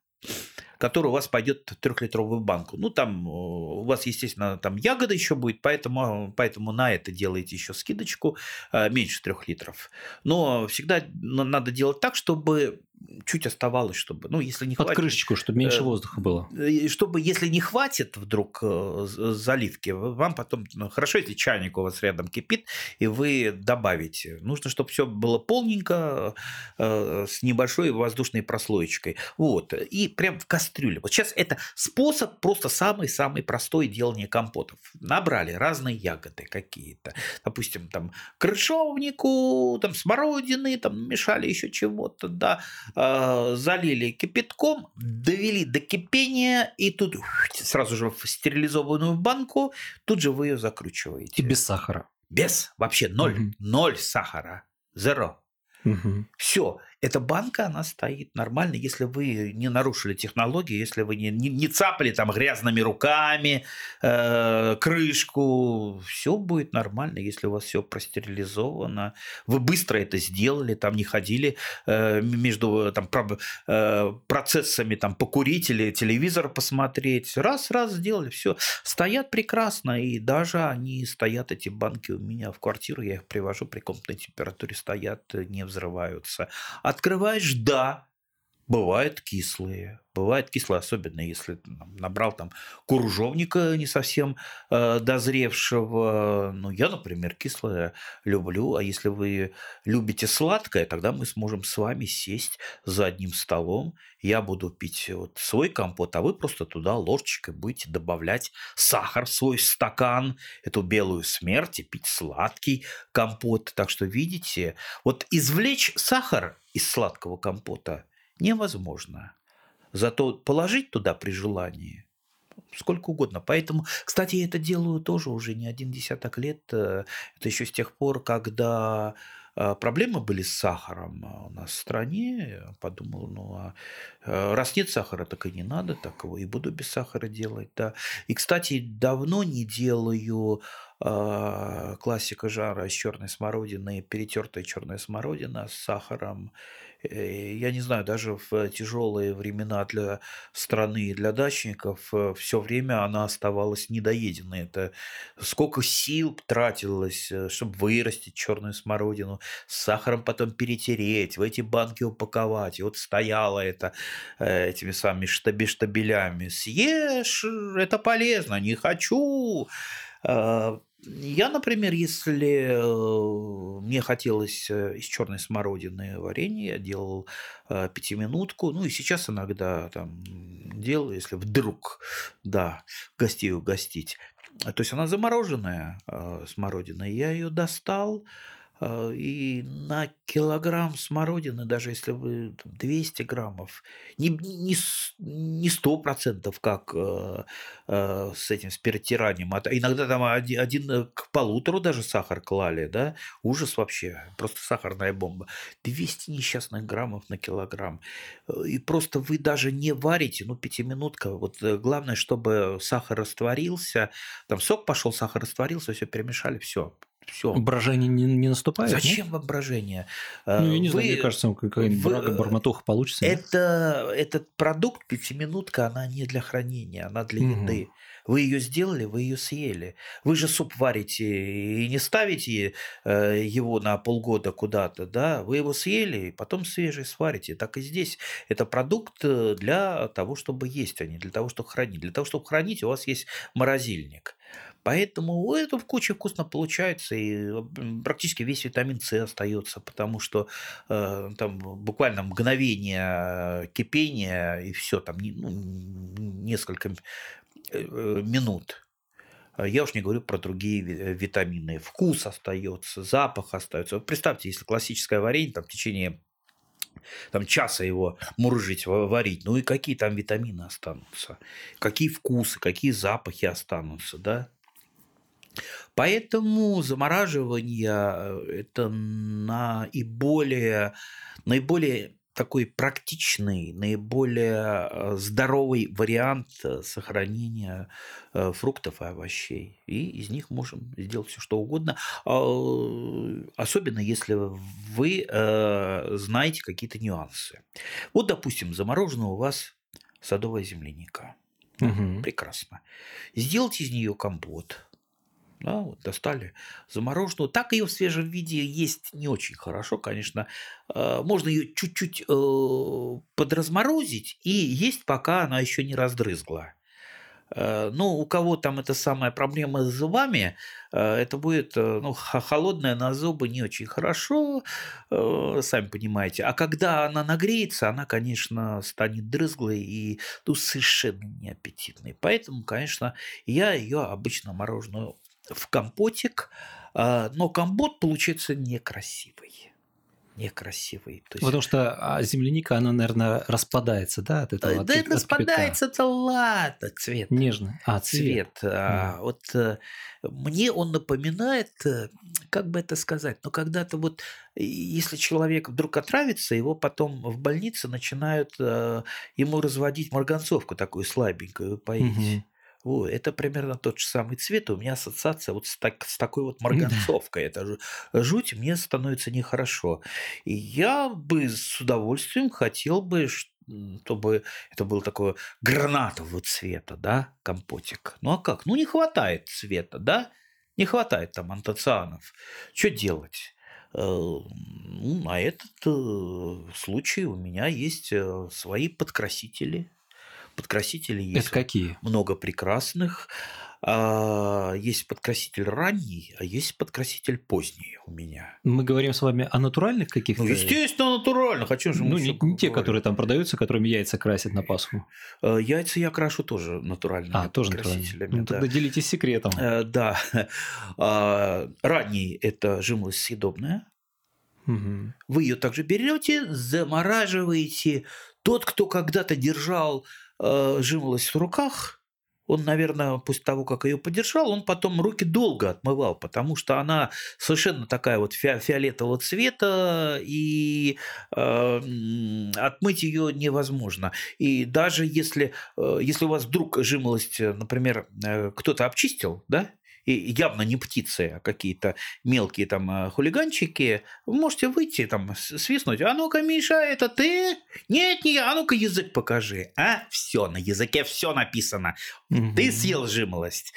который у вас пойдет в трехлитровую банку. Ну, там э, у вас, естественно, там ягода еще будет, поэтому, поэтому на это делаете еще скидочку э, меньше трех литров. Но всегда надо делать так, чтобы чуть оставалось, чтобы, ну, если не Под хватит... крышечку, чтобы меньше э, воздуха было. Чтобы, если не хватит вдруг э, заливки, вам потом, ну, хорошо, если чайник у вас рядом кипит, и вы добавите. Нужно, чтобы все было полненько, э, с небольшой воздушной прослоечкой. Вот. И прям в кастрюле. Вот сейчас это способ просто самый-самый простой делания компотов. Набрали разные ягоды какие-то. Допустим, там крышовнику, там смородины, там мешали еще чего-то, да Э, залили кипятком, довели до кипения, и тут сразу же в стерилизованную банку, тут же вы ее закручиваете. И без сахара. Без, вообще ноль, угу. ноль сахара. Угу. Все, эта банка, она стоит нормально, если вы не нарушили технологии, если вы не, не, не цапали там грязными руками э, крышку, все будет нормально, если у вас все простерилизовано. Вы быстро это сделали, там не ходили э, между там, про, э, процессами там, покурить или телевизор посмотреть. Раз, раз сделали, все. Стоят прекрасно, и даже они стоят, эти банки у меня в квартиру, я их привожу при комнатной температуре, стоят, не взрываются. Открываешь, да, бывают кислые. Бывает кислые, особенно если набрал там куржовника не совсем э, дозревшего. Ну, я, например, кислое люблю. А если вы любите сладкое, тогда мы сможем с вами сесть за одним столом. Я буду пить вот свой компот, а вы просто туда ложечкой будете добавлять сахар в свой стакан, эту белую смерть и пить сладкий компот. Так что, видите, вот извлечь сахар из сладкого компота невозможно. Зато положить туда при желании сколько угодно. Поэтому, кстати, я это делаю тоже уже не один десяток лет. Э, это еще с тех пор, когда э, проблемы были с сахаром у нас в стране. Я подумал, ну а э, раз нет сахара, так и не надо, так его и буду без сахара делать. Да. И, кстати, давно не делаю классика жара с черной смородиной, перетертая черная смородина с сахаром Э, я не знаю, даже в тяжелые времена для страны и для дачников э, все время она оставалась недоеденной. Это сколько сил тратилось, э, чтобы вырастить черную смородину, с сахаром потом перетереть, в эти банки упаковать. И вот стояла это этими самыми штаби-штабелями. Съешь, это полезно, не хочу. Я, например, если э, мне хотелось э, из черной смородины варенье, я делал э, пятиминутку, ну и сейчас иногда там делаю, если вдруг, да, гостей угостить. То есть она замороженная смородина, я ее достал, и на килограмм смородины, даже если вы 200 граммов, не, не, не 100% как э, э, с этим, с перетиранием, а иногда там один, один э, к полутору даже сахар клали, да, ужас вообще, просто сахарная бомба. 200 несчастных граммов на килограмм. И просто вы даже не варите, ну, пятиминутка, вот э, главное, чтобы сахар растворился, там сок пошел, сахар растворился, все перемешали, все, Все. Брожение не, не наступает? Зачем вам брожение? Ну, я не вы, знаю, мне кажется, какая-нибудь вы, бормотуха получится. Это, этот продукт, пятиминутка, она не для хранения, она для угу. еды. Вы ее сделали, вы ее съели. Вы же суп варите и не ставите э, его на полгода куда-то, да? Вы его съели, и потом свежий сварите. Так и здесь. Это продукт э, для того, чтобы есть, а не для того, чтобы хранить. Для того, чтобы хранить, у вас есть морозильник. Поэтому это в куче вкусно получается, и практически весь витамин С остается, потому что э, там буквально мгновение кипения, и все, там ну, несколько Э, минут. А я уж не говорю про другие э, витамины. Вкус остается, запах остается. Вот представьте, если классическое варенье там, в течение там, часа его мурыжить, варить, ну и какие там витамины останутся, какие вкусы, какие запахи останутся, да? Поэтому замораживание э, – это наиболее, наиболее такой практичный, наиболее э, здоровый вариант э, сохранения э, фруктов и овощей. И из них можем сделать все, что угодно. Особенно если вы знаете какие-то нюансы. Вот, допустим, заморожена у вас садовая земляника. Угу. Прекрасно. Сделайте из нее компот да, вот достали замороженную. Так ее в свежем виде есть не очень хорошо, конечно. Э, можно ее чуть-чуть э, подразморозить и есть, пока она еще не раздрызгла. Э, ну, у кого там эта самая проблема с зубами, это будет ну, холодная на зубы не очень хорошо, сами понимаете. А когда она нагреется, она, конечно, станет дрызглой и ну, совершенно неаппетитной. Поэтому, конечно, я ее обычно мороженую в компотик, а, но компот получается некрасивый некрасивый. То есть... Потому что а земляника, она, наверное, распадается, да, от этого? Да, от, распадается, это ладно, цвет. Нежно. А, цвет. цвет. А, mm. Вот э, мне он напоминает, э, как бы это сказать, но когда-то вот, если человек вдруг отравится, его потом в больнице начинают э, ему разводить марганцовку такую слабенькую поить. Mm-hmm. О, это примерно тот же самый цвет. У меня ассоциация вот с, так, с такой вот марганцовкой. Это же жуть, мне становится нехорошо. И я бы с удовольствием хотел бы, чтобы это был такой гранатового цвета, да, компотик. Ну а как? Ну не хватает цвета, да? Не хватает там антоцианов. Что делать? Ну, на этот э, случай у меня есть э, свои подкрасители подкрасители есть. Это какие? Много прекрасных. А, есть подкраситель ранний, а есть подкраситель поздний у меня. Мы говорим с вами о натуральных каких-то? Ну, естественно, натуральных. О чем же ну, не, не те, которые там продаются, которыми яйца красят на Пасху. Э, яйца я крашу тоже натуральными а, тоже красителями. Ну, тогда делитесь секретом. Э, да. А, ранний – это жимолость съедобная. Угу. Вы ее также берете, замораживаете. Тот, кто когда-то держал э, жимолость в руках, он, наверное, после того, как ее подержал, он потом руки долго отмывал, потому что она совершенно такая вот фи фиолетового цвета, и э, отмыть ее невозможно. И даже если, э, если у вас вдруг жимолость, например, э, кто-то обчистил, да, явно не птицы, а какие-то мелкие там э, хулиганчики, вы можете выйти там, свистнуть, а ну-ка, Миша, это ты? Нет, не я, а ну-ка язык покажи. А, все, на языке все написано. Угу. Ты съел жимолость.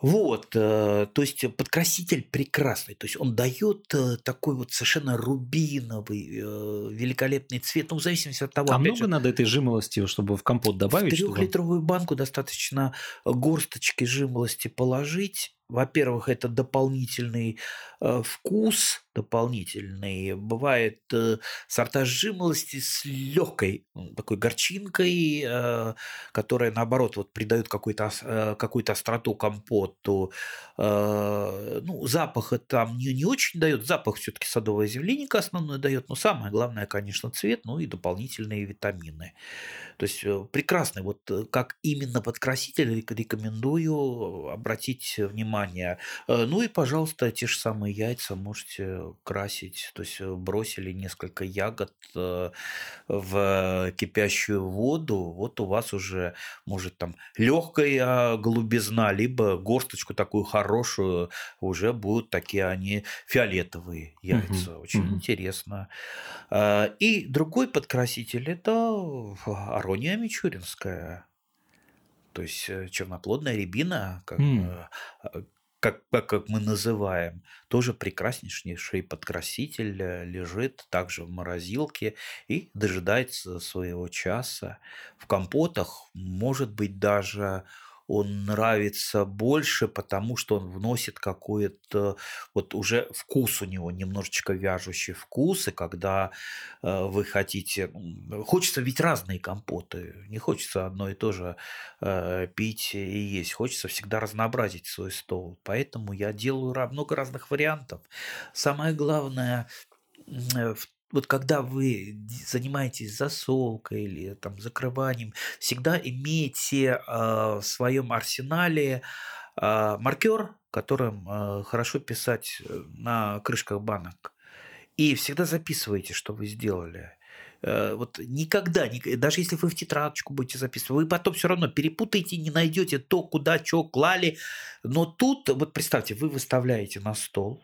Вот, э, то есть подкраситель прекрасный, то есть он дает э, такой вот совершенно рубиновый, э, великолепный цвет, ну, в зависимости от того. А много же, надо этой жимолости, чтобы в компот добавить? В трехлитровую банку достаточно горсточки жимолости положить, во-первых, это дополнительный э, вкус, дополнительный. Бывает э, сорта жимолости с легкой такой горчинкой, э, которая, наоборот, вот придает какую-то э, какую остроту компоту. Э, ну, запаха там не, не очень дает. Запах все-таки садовая земляника основной дает. Но самое главное, конечно, цвет, ну и дополнительные витамины. То есть э, прекрасный, вот э, как именно подкраситель рекомендую обратить внимание. Э, ну и, пожалуйста, те же самые яйца можете красить. То есть бросили несколько ягод в кипящую воду, вот у вас уже может там легкая голубизна, либо горсточку такую хорошую, уже будут такие они фиолетовые яйца. Мгм, Очень мгм. интересно. И другой подкраситель это арония мичуринская. То есть э, черноплодная рябина, как, а, как, как, как мы называем, тоже прекраснейший подкраситель э, лежит также в морозилке и дожидается своего часа. В компотах, может быть, даже он нравится больше, потому что он вносит какой-то вот уже вкус у него, немножечко вяжущий вкус, и когда э, вы хотите... Хочется ведь разные компоты, не хочется одно и то же э, пить и есть, хочется всегда разнообразить свой стол, поэтому я делаю много разных вариантов. Самое главное, э, в- вот когда вы занимаетесь засолкой или там закрыванием, всегда имейте э, в своем арсенале э, маркер, которым э, хорошо писать э, на крышках банок. И всегда записывайте, что вы сделали. Э, Вот никогда, ник- даже если вы в тетрадочку будете записывать, вы потом все равно перепутаете, не найдете то, куда что клали. Но тут, вот представьте, вы выставляете на стол,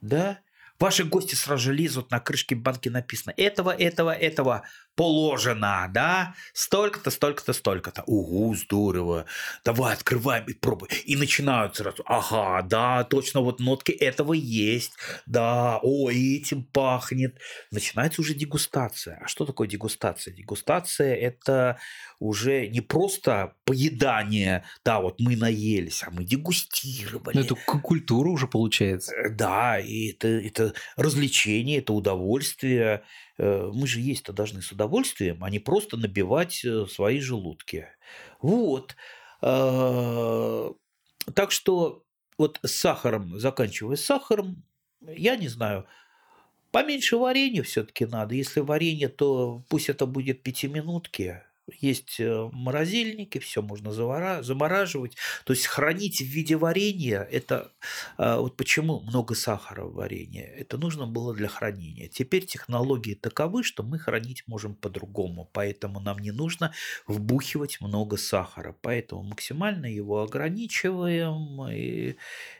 да, Ваши гости сразу же лезут, на крышке банки написано этого, этого, этого положено, да, столько-то, столько-то, столько-то. Угу, здорово. Давай открываем и пробуем. И начинают сразу. Ага, да, точно, вот нотки этого есть. Да, о, этим пахнет. Начинается уже дегустация. А что такое дегустация? Дегустация – это уже не просто поедание, да, вот мы наелись, а мы дегустировали. Ну, это культура уже получается. Э, Да, и это, это развлечение, это удовольствие. Э, Мы же есть-то должны с удовольствием, а не просто набивать э, свои желудки. Вот. Э, Так что вот с сахаром, заканчивая с сахаром, я не знаю, поменьше варенья все-таки надо. Если варенье, то пусть это будет пятиминутки. Есть э, морозильники, все можно замораживать. То есть хранить в виде варенья, это а, вот почему много сахара в варенье. Это нужно было для хранения. Теперь технологии таковы, что мы хранить можем по-другому. Поэтому нам не нужно вбухивать много сахара. Поэтому максимально его ограничиваем и,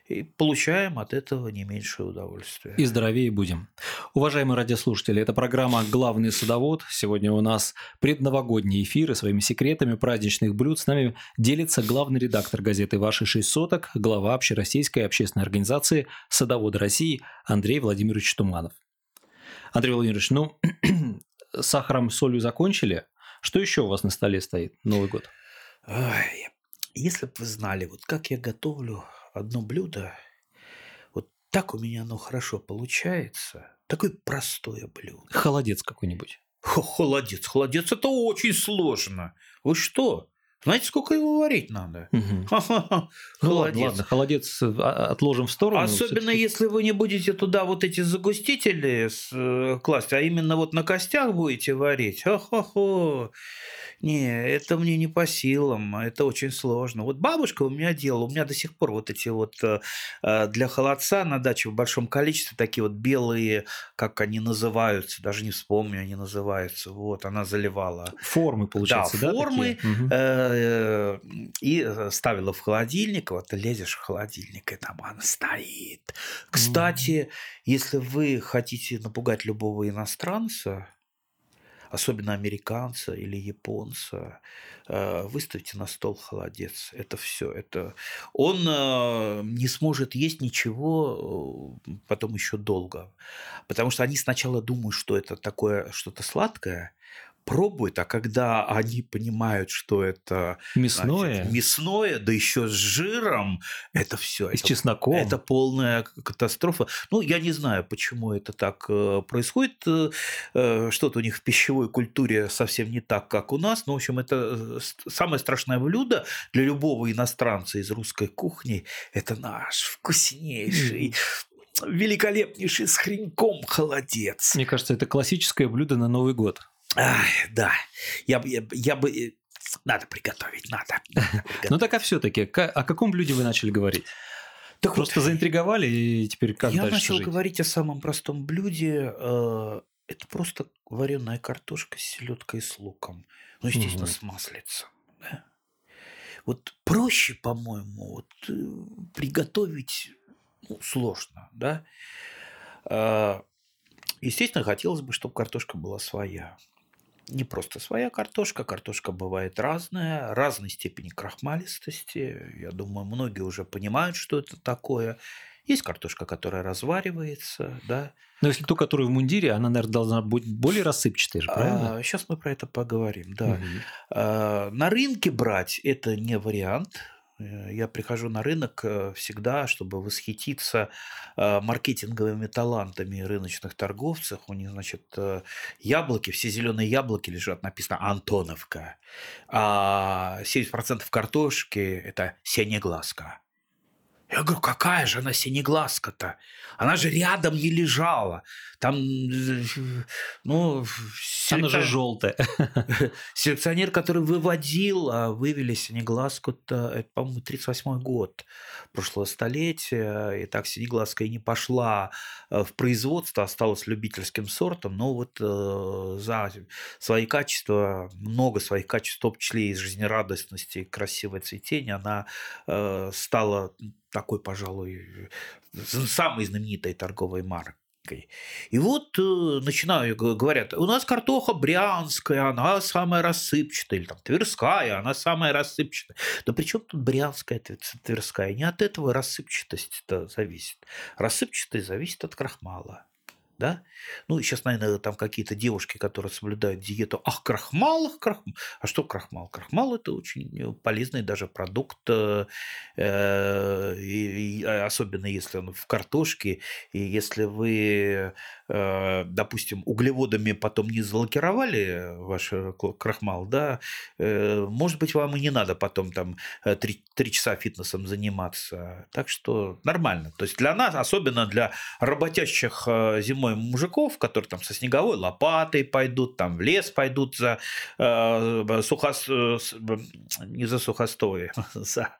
и получаем от этого не меньшее удовольствие. И здоровее будем. Уважаемые радиослушатели, это программа «Главный садовод». Сегодня у нас предновогодний эфир, и своими секретами праздничных блюд с нами делится главный редактор газеты «Ваши шесть соток», глава общероссийской общественной организации «Садоводы России» Андрей Владимирович Туманов. Андрей Владимирович, ну, с сахаром, солью закончили. Что еще у вас на столе стоит Новый год? Ай, если бы вы знали, вот как я готовлю одно блюдо, вот так у меня оно хорошо получается. Такое простое блюдо. Холодец какой-нибудь. Хо, Холодец. Холодец это очень сложно. Вы что? Знаете, сколько его варить надо? Мгм. Ха-ха-ха. Ну Холодец. ладно, ладно, холодец э, а- отложим в сторону. Особенно если вы не будете туда вот эти загустители э, класть, а именно вот на костях будете варить. Хо-хо-хо. Не, это мне не по силам, это очень сложно. Вот бабушка у меня делала, у меня до сих пор вот эти вот э, для холодца на даче в большом количестве такие вот белые, как они называются, даже не вспомню, они называются. Вот, она заливала Формы, получается, да? формы, такие? Э, и э, ставила в холодильник. Вот лезешь в холодильник, и там она стоит. Кстати, если вы хотите напугать любого иностранца, особенно американца или японца, э, выставьте на стол холодец. Это все. Это он не сможет есть ничего потом еще долго, потому что они сначала думают, что это такое что-то сладкое, пробуют, а когда они понимают, что это Мясное, значит, мясное, да еще с жиром, это все. с чесноком. Это полная катастрофа. Ну, я не знаю, почему это так э, происходит. Э, э, Что-то у них в пищевой культуре совсем не так, как у нас. Ну, в общем, это самое страшное блюдо для любого иностранца из русской кухни. Это наш вкуснейший, великолепнейший с хреньком холодец. Мне кажется, это классическое блюдо на Новый год. Ай, да, я, бы- я, я бы... э, Надо приготовить, надо. надо Ну приготовить. так а все-таки, о каком блюде вы начали говорить? Так Просто вот, заинтриговали, и теперь как я дальше начал жить? говорить о самом простом блюде. Э, это просто вареная картошка с селедкой и с луком. Ну, естественно, угу. с маслицем. Да? Вот проще, по-моему, вот, э, приготовить ну, сложно, да. Э, естественно, хотелось бы, чтобы картошка была своя не просто своя картошка, картошка бывает разная, разной степени крахмалистости. Я думаю, многие уже понимают, что это такое. Есть картошка, которая разваривается, да. Но если ту, которая в мундире, она, наверное, должна быть более рассыпчатой же, правильно? А, сейчас мы про это поговорим, да. Угу. А, на рынке брать это не вариант, я прихожу на рынок э, всегда, чтобы восхититься э, маркетинговыми талантами рыночных торговцев. У них, значит, яблоки, все зеленые яблоки лежат, написано Антоновка. А 70% картошки – это синеглазка. Я говорю, какая же она синеглазка-то? Она же рядом не лежала. Там, ну... Селекцион... Она же желтая. Селекционер, который выводил, а вывели синеглазку-то, это, по-моему, 38 год прошлого столетия. И так синеглазка и не пошла э, в производство, осталась любительским сортом. Но вот э, за свои качества, много своих качеств, в том числе и жизнерадостности, красивое цветение, она э, стала такой, пожалуй, самой знаменитой торговой маркой. И вот э, начинаю, говорят, у нас картоха брянская, она самая рассыпчатая, или там тверская, она самая рассыпчатая. Да при чем тут брянская, тверская? Не от этого рассыпчатость зависит. Рассыпчатость зависит от крахмала да? Ну, сейчас, наверное, там какие-то девушки, которые соблюдают диету. Ах, крахмал, ах, крахмал. А что крахмал? Крахмал – это очень полезный даже продукт, э, и, и, а особенно если он в картошке, и если вы, э, допустим, углеводами потом не залакировали ваш э, крахмал, да, э, может быть, вам и не надо потом там э, три, три часа фитнесом заниматься. Так что нормально. То есть для нас, особенно для работящих э, зимой мужиков, которые там со снеговой лопатой пойдут, там в лес пойдут за э, сухос... не за сухостои, за,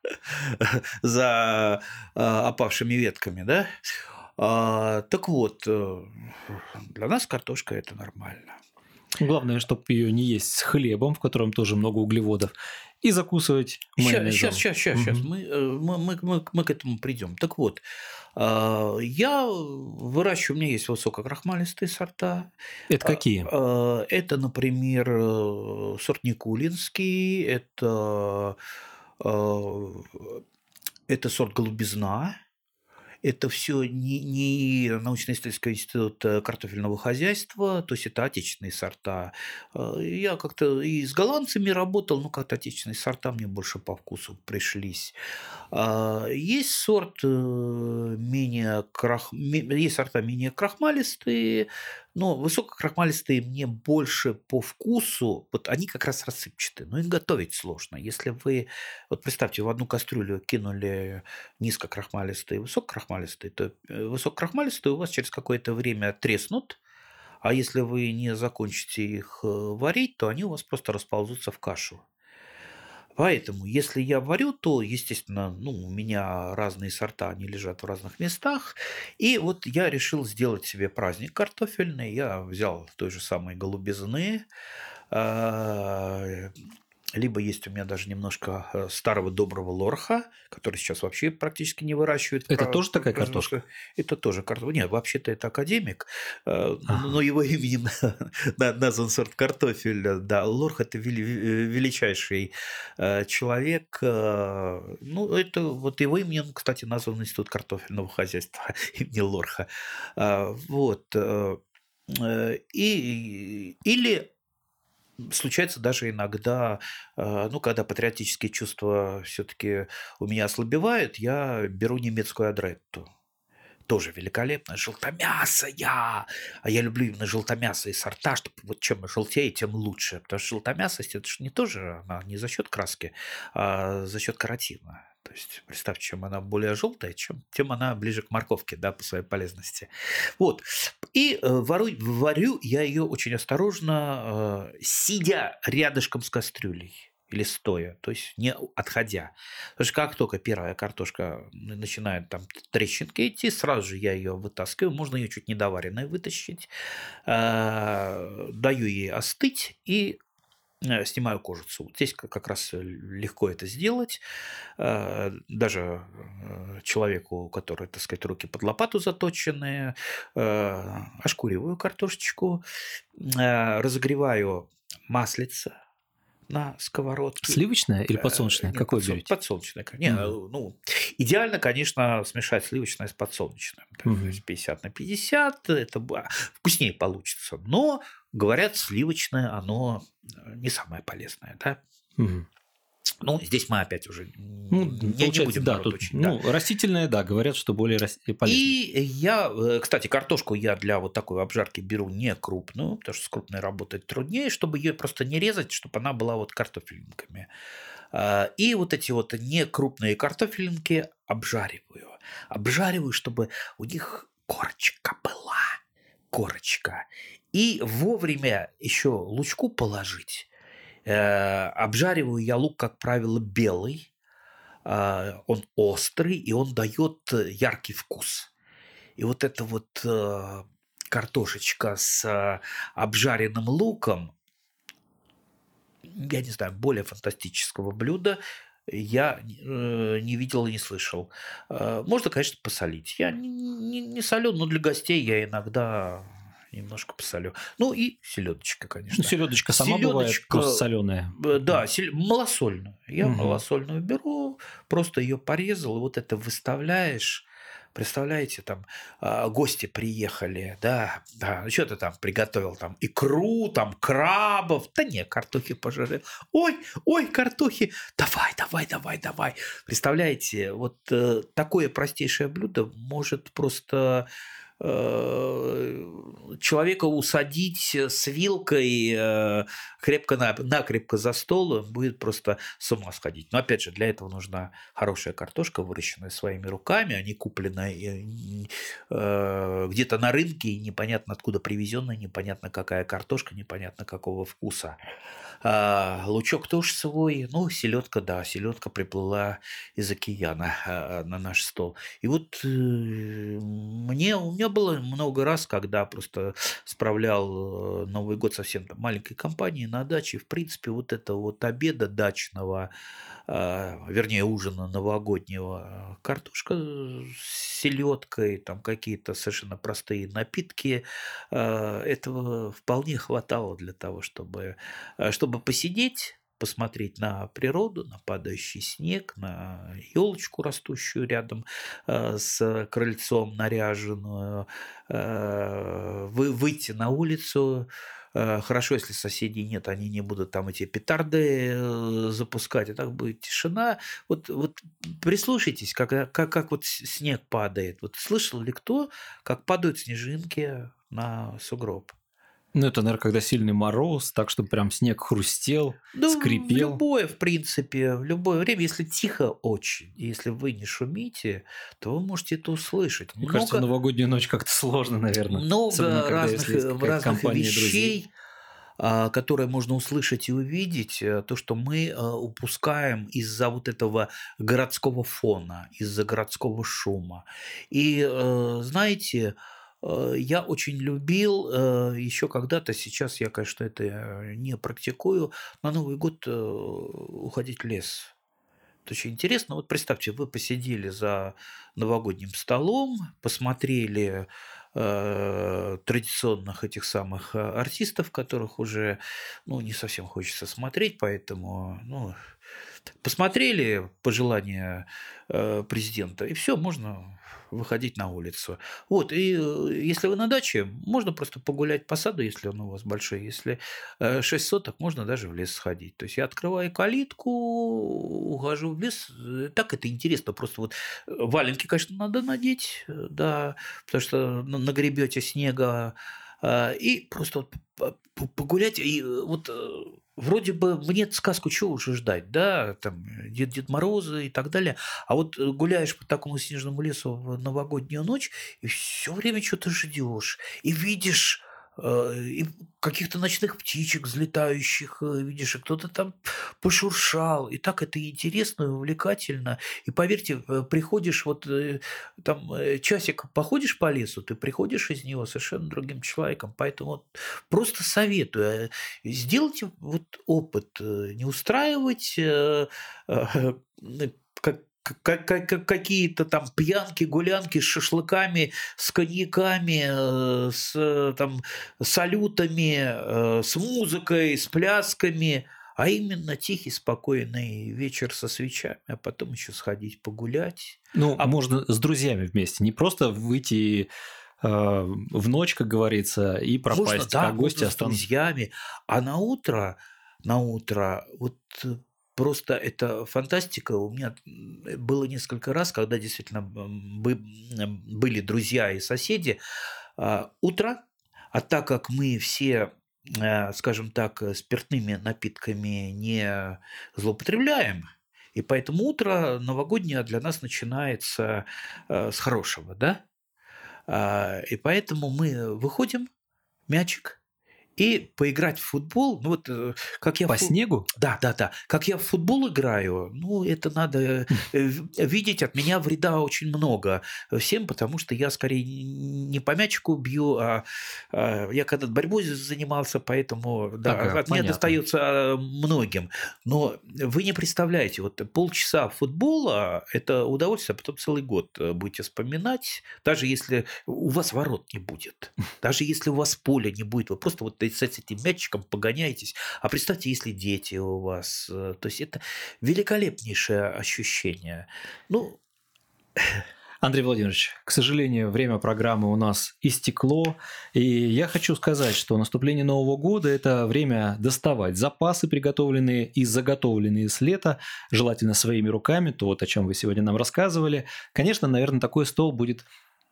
за э, опавшими ветками, да? А, так вот, э, для нас картошка это нормально. Главное, чтобы ее не есть с хлебом, в котором тоже много углеводов, и закусывать майонезом. Сейчас, сейчас, сейчас, сейчас. Мы, мы, мы, мы, мы к этому придем. Так вот, а, я выращиваю, у меня есть высококрахмалистые сорта. Это какие? А, это, например, э, сорт Никулинский, это, а, это сорт голубизна, это все не, не научно-исследовательский институт э, картофельного хозяйства, то есть это отечественные сорта. Э, я как-то и с голландцами работал, но как-то отечественные сорта мне больше по вкусу пришлись. А, есть сорт э, менее крах... есть сорта менее крахмалистые, но высококрахмалистые мне больше по вкусу, вот они как раз рассыпчатые, но их готовить сложно. Если вы, вот представьте, в одну кастрюлю кинули низкокрахмалистые и высококрахмалистые, то э, высококрахмалистые у вас через какое-то время треснут, а если вы не закончите их э, варить, то они у вас просто расползутся в кашу. Поэтому, если я варю, то, естественно, ну, у меня разные сорта, они лежат в разных местах. И вот я решил сделать себе праздник картофельный. Я взял той же самой голубизны, а, либо есть у меня даже немножко э, старого доброго лорха, который сейчас вообще практически не выращивают. Это про, тоже такая картошка? Это тоже картошка. Нет, вообще-то это академик, э, ага. но его именем назван сорт картофеля. Да, лорх – это величайший э, человек. Ну, это вот его именем, кстати, назван Институт картофельного хозяйства имени Лорха. Вот. И, или случается даже иногда, э, ну, когда патриотические чувства все-таки у меня ослабевают, я беру немецкую адретту. Тоже великолепно, желтомясая. А я люблю именно желтомясые сорта, чтобы вот чем желтее, тем лучше. Потому что желтомясость это же не тоже, она не за счет краски, а за счет каротина. То есть, представьте, чем она более желтая, чем, тем она ближе к морковке, да, по своей полезности. Вот. И э, варю, варю я ее очень осторожно, э, сидя рядышком с кастрюлей. или стоя, то есть не отходя. Потому что как только первая картошка начинает там трещинки идти, сразу же я ее вытаскиваю, можно ее чуть недоваренной вытащить, э, даю ей остыть и снимаю кожицу. Вот здесь как раз легко это сделать. Э, даже человеку, у которого, так сказать, руки под лопату заточенные, ошкуриваю картошечку, разогреваю маслица, на сковородке. Сливочное или э, подсолнечное? Какое подсол... берете? Подсолнечное. Не, mm. ну, идеально, конечно, смешать сливочное с подсолнечным. Mm. То есть 50 на 50, это вкуснее получится. Но, говорят, сливочное, оно не самое полезное. Да? Mm. Ну, здесь мы опять уже ну, не, не будем да, тут, ну, да. растительное, да, говорят, что более полезно. И я, э, кстати, картошку я для вот такой обжарки беру не крупную, потому что с крупной работать труднее, чтобы ее просто не резать, чтобы она была вот картофельниками. А, и вот эти вот не крупные картофельники обжариваю. Обжариваю, чтобы у них корочка была. Корочка. И вовремя еще лучку положить Э, обжариваю я лук, как правило, белый. Э, он острый, и он дает яркий вкус. И вот эта вот э, картошечка с обжаренным луком, я не знаю, более фантастического блюда я не видел и не слышал. Можно, конечно, посолить. Я не, не, не солю, но для гостей я иногда немножко посолю. Ну и селедочка, конечно. Ну, селедочка сама селедочка, бывает просто соленая. Э, да, сел... малосольную. Я угу. малосольную беру, просто ее порезал, и вот это выставляешь. Представляете, там э, гости приехали, да, да, ну что ты там приготовил, там икру, там крабов, да не, картохи пожарил. Ой, ой, картохи, давай, давай, давай, давай. Представляете, вот э, такое простейшее блюдо может просто человека усадить с вилкой э, крепко на, накрепко за стол, будет просто с ума сходить. Но опять же, для этого нужна хорошая картошка, выращенная своими руками, а не купленная э, где-то на рынке и непонятно откуда привезенная, непонятно какая картошка, непонятно какого вкуса. А, лучок тоже свой, ну, селедка, да, селедка приплыла из океана на наш стол. И вот э, мне, у меня было много раз, когда просто справлял э, Новый год совсем там, маленькой компании на даче, в принципе, вот это вот обеда дачного, а, вернее, ужина новогоднего, картошка с селедкой, там какие-то совершенно простые напитки, этого вполне хватало для того, чтобы чтобы посидеть, посмотреть на природу, на падающий снег, на елочку, растущую рядом э, с крыльцом наряженную, э, вы, выйти на улицу. Э, хорошо, если соседей нет, они не будут там эти петарды запускать, и так будет тишина. Вот, вот прислушайтесь, как, как, как вот снег падает. Вот слышал ли кто, как падают снежинки на сугроб? Ну, это, наверное, когда сильный мороз, так, чтобы прям снег хрустел, да, скрипел. В любое, в принципе, в любое время, если тихо очень, если вы не шумите, то вы можете это услышать. Мне много, кажется, новогоднюю ночь как-то сложно, наверное. Много Особенно, разных, разных вещей. Друзей а, которые можно услышать и увидеть, э, то, что мы э, упускаем из-за вот этого городского фона, из-за городского шума. И э, знаете, Э, я очень любил э, еще когда-то, сейчас я, конечно, это э, не практикую, на Новый год уходить в лес. Это очень интересно. Вот представьте, вы посидели за новогодним столом, посмотрели традиционных этих самых артистов, которых уже ну, не совсем хочется смотреть, поэтому ну, посмотрели пожелания президента, и все, можно выходить на улицу. Вот, и э, если вы на даче, можно просто погулять по саду, если он у вас большой. Если 6 э, соток, можно даже в лес сходить. То есть я открываю калитку, ухожу в лес. Э, так это интересно. Просто вот валенки, конечно, надо надеть, да, потому что нагребете снега, и просто вот погулять. И вот вроде бы мне сказку чего уже ждать, да, там Дед, Дед Морозы и так далее, а вот э, гуляешь по такому снежному лесу в новогоднюю ночь и все время что-то ждешь и видишь Э, и каких-то ночных птичек взлетающих, э, видишь, и кто-то там пошуршал. И так это интересно и увлекательно. И поверьте, э, приходишь вот там часик походишь по лесу, ты приходишь из него совершенно другим человеком. Поэтому вот просто советую, сделайте вот опыт, не устраивать как какие-то там пьянки, гулянки с шашлыками, с коньяками, э, с там, салютами, э, с музыкой, с плясками, а именно тихий, спокойный вечер со свечами, а потом еще сходить погулять. Ну, а можно с друзьями вместе, не просто выйти э, в ночь, как говорится, и пропасть, можно, да, гости останутся. с друзьями, а на утро, на утро вот Просто это фантастика. У меня было несколько раз, когда действительно были друзья и соседи. А, утро, а так как мы все э, скажем так, спиртными напитками не злоупотребляем, и поэтому утро новогоднее для нас начинается э, с хорошего, да? А, и поэтому мы выходим, мячик, и поиграть в футбол, ну вот э, как я... По фу... снегу? Да, да, да. Как я в футбол играю, ну это надо э, э, видеть, от меня вреда очень много всем, потому что я скорее не по мячику бью, а, а я когда борьбой занимался, поэтому да, так, от понятно. меня достается многим. Но вы не представляете, вот полчаса футбола – это удовольствие, а потом целый год будете вспоминать, даже если у вас ворот не будет, даже если у вас поля не будет, вы просто вот с этим мячиком погоняетесь. А представьте, если дети у вас. Э, то есть это великолепнейшее ощущение. Ну, Андрей Владимирович, к сожалению, время программы у нас истекло, и я хочу сказать, что наступление Нового года – это время доставать запасы, приготовленные и заготовленные с лета, желательно своими руками, то вот о чем вы сегодня нам рассказывали. Конечно, наверное, такой стол будет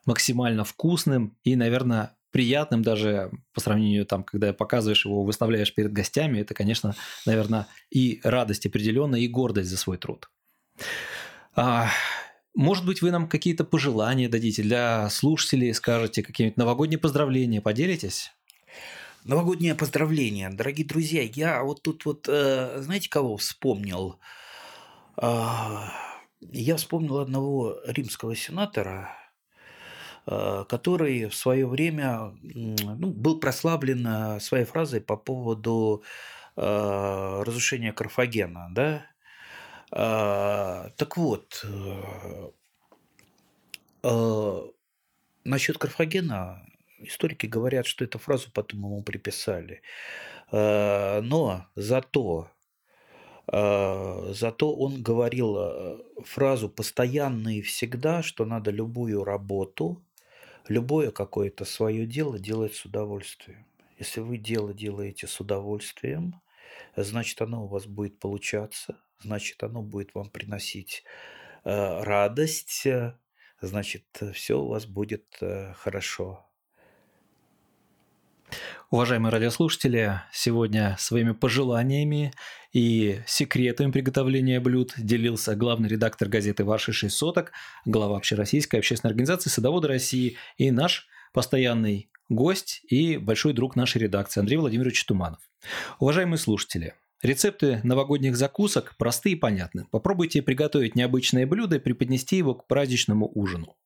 максимально вкусным и, наверное, приятным даже по сравнению там, когда показываешь его, выставляешь перед гостями, это, конечно, наверное, и радость определенная, и гордость за свой труд. А, может быть, вы нам какие-то пожелания дадите для слушателей, скажете какие-нибудь новогодние поздравления, поделитесь? Новогоднее поздравление, дорогие друзья. Я вот тут вот, э, знаете, кого вспомнил? А, я вспомнил одного римского сенатора, который в свое время ну, был прославлен э, своей фразой по поводу э, разрушения Карфагена. Да? Так вот, насчет Карфагена историки говорят, что эту фразу потом ему приписали. Но зато Зато он говорил фразу постоянно и всегда, что надо любую работу любое какое-то свое дело делать с удовольствием. Если вы дело делаете с удовольствием, значит оно у вас будет получаться, значит оно будет вам приносить э, радость, значит все у вас будет э, хорошо. Уважаемые радиослушатели, сегодня своими пожеланиями и секретами приготовления блюд делился главный редактор газеты «Ваши шесть соток», глава Общероссийской общественной организации «Садоводы России» и наш постоянный гость и большой друг нашей редакции Андрей Владимирович Туманов. Уважаемые слушатели, Рецепты новогодних закусок просты и понятны. Попробуйте приготовить необычное блюдо и преподнести его к праздничному ужину.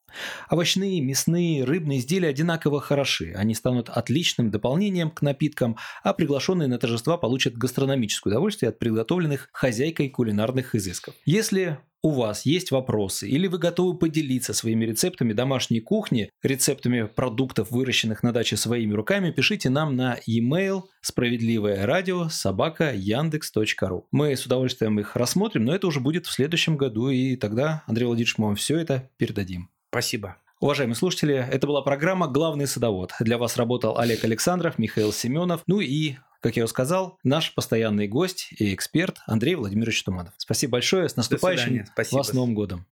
Овощные, мясные, рыбные изделия одинаково хороши. Они станут отличным дополнением к напиткам, а приглашенные на торжества получат гастрономическое удовольствие от приготовленных хозяйкой кулинарных изысков. Если у вас есть вопросы или вы готовы поделиться своими рецептами домашней кухни, рецептами продуктов, выращенных на даче своими руками, пишите нам на e-mail справедливое радио собака яндекс.ру. Мы с удовольствием их рассмотрим, но это уже будет в следующем году, и тогда, Андрей Владимирович, мы вам все это передадим. Спасибо. Уважаемые слушатели, это была программа «Главный садовод». Для вас работал Олег Александров, Михаил Семенов, ну и как я уже сказал, наш постоянный гость и эксперт Андрей Владимирович Туманов. Спасибо большое. С наступающим вас Новым годом.